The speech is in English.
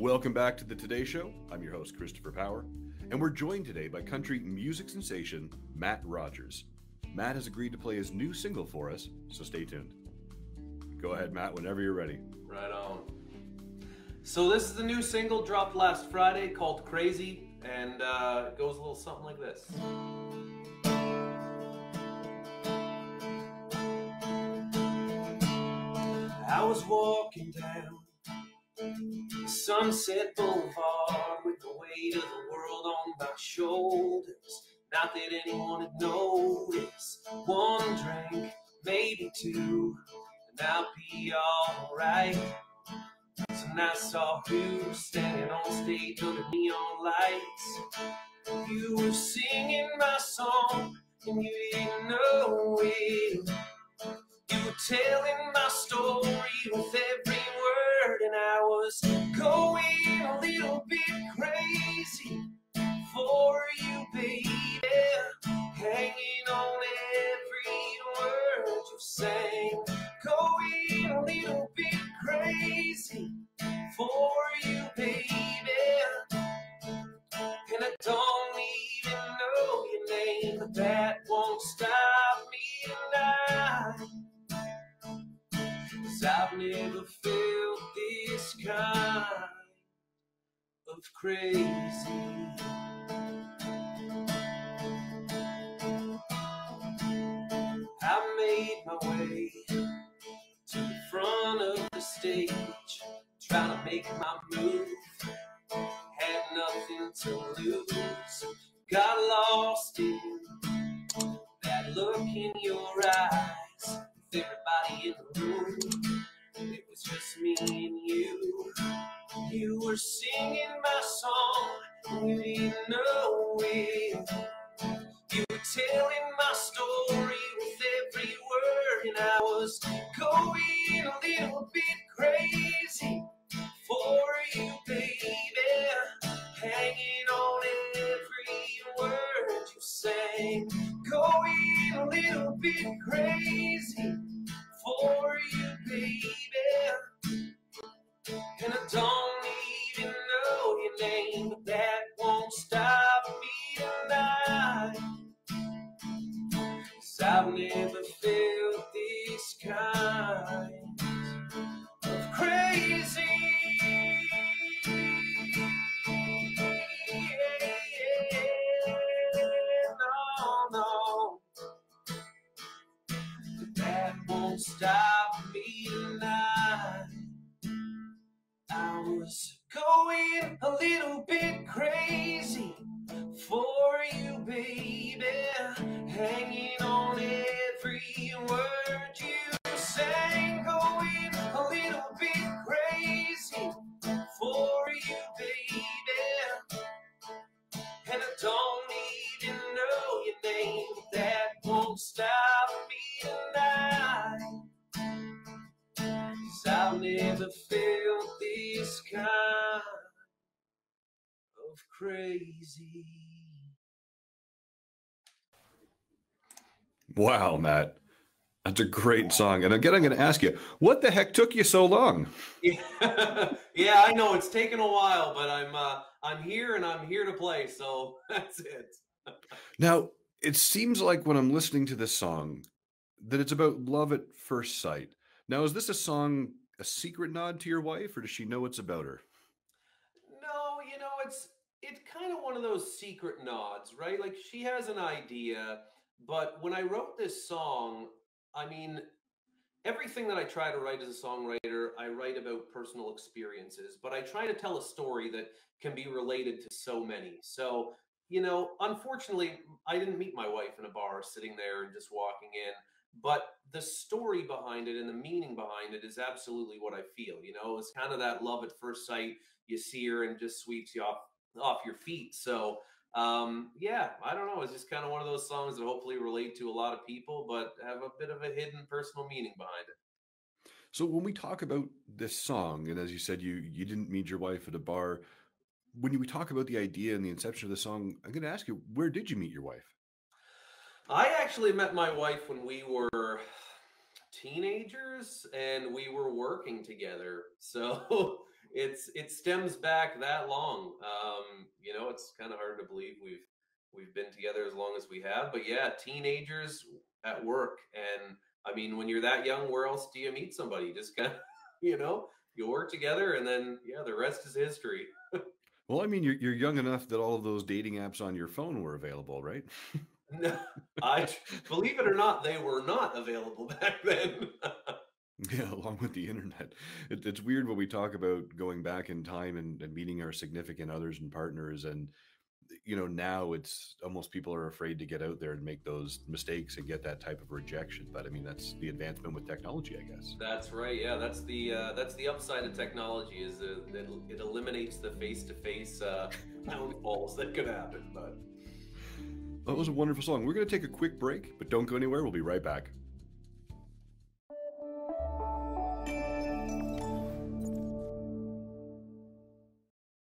Welcome back to the Today Show. I'm your host, Christopher Power, and we're joined today by country music sensation Matt Rogers. Matt has agreed to play his new single for us, so stay tuned. Go ahead, Matt, whenever you're ready. Right on. So this is the new single dropped last Friday called Crazy, and uh, it goes a little something like this. I was walking down Sunset Boulevard with the weight of the world on my shoulders. Not that anyone would notice. One drink, maybe two, and I'll be alright. So I saw was standing on stage under neon lights. You were singing my song, and you didn't know it. You were telling my story with every word, and I was for you, baby. Hanging on every word you sang, going a little bit crazy for you, baby. And I don't even know your name, but that won't stop me tonight. Cause I've never felt this kind of crazy. Trying to make my move. Had nothing to lose, got lost in that look in your eyes with everybody in the room. It was just me and you. You were singing my song, you didn't know it. You were telling my story with every word, and I was going a little bit crazy for you, baby. And I don't even know your name, but that won't stop me tonight. Cause I've never won't stop me tonight. I was going a little bit crazy for you, baby. Hanging never felt this kind of crazy. Wow, Matt. That's a great song. And again, I'm going to ask you, what the heck took you so long? Yeah, yeah, I know it's taken a while, but I'm uh, I'm here and I'm here to play, so that's it. Now, it seems like when I'm listening to this song that it's about love at first sight. Now, is this a song a secret nod to your wife, or does she know it's about her? No, you know, it's it's kind of one of those secret nods, right? Like she has an idea, but when I wrote this song, I mean, everything that I try to write as a songwriter, I write about personal experiences, but I try to tell a story that can be related to so many. So, you know, unfortunately, I didn't meet my wife in a bar sitting there and just walking in, but the story behind it and the meaning behind it is absolutely what I feel. You know, it's kind of that love at first sight. You see her and just sweeps you off off your feet. So, um, yeah, I don't know. It's just kind of one of those songs that hopefully relate to a lot of people, but have a bit of a hidden personal meaning behind it. So when we talk about this song, and as you said, you you didn't meet your wife at a bar. When we talk about the idea and the inception of the song, I'm going to ask you, where did you meet your wife? I actually met my wife when we were teenagers and we were working together. So it's it stems back that long. Um, you know, it's kind of hard to believe we've we've been together as long as we have. But yeah, teenagers at work, and I mean, when you're that young, where else do you meet somebody? Just kind of, you know, you work together, and then yeah, the rest is history. well, I mean, you're you're young enough that all of those dating apps on your phone were available, right? No, I believe it or not, they were not available back then. Yeah, along with the internet. It, it's weird when we talk about going back in time and, and meeting our significant others and partners. And, you know, now it's almost people are afraid to get out there and make those mistakes and get that type of rejection. But I mean, that's the advancement with technology, I guess. That's right. Yeah, that's the uh, that's the upside of technology is uh, it, it eliminates the face to face downfalls that could happen. But that was a wonderful song. We're going to take a quick break, but don't go anywhere. We'll be right back.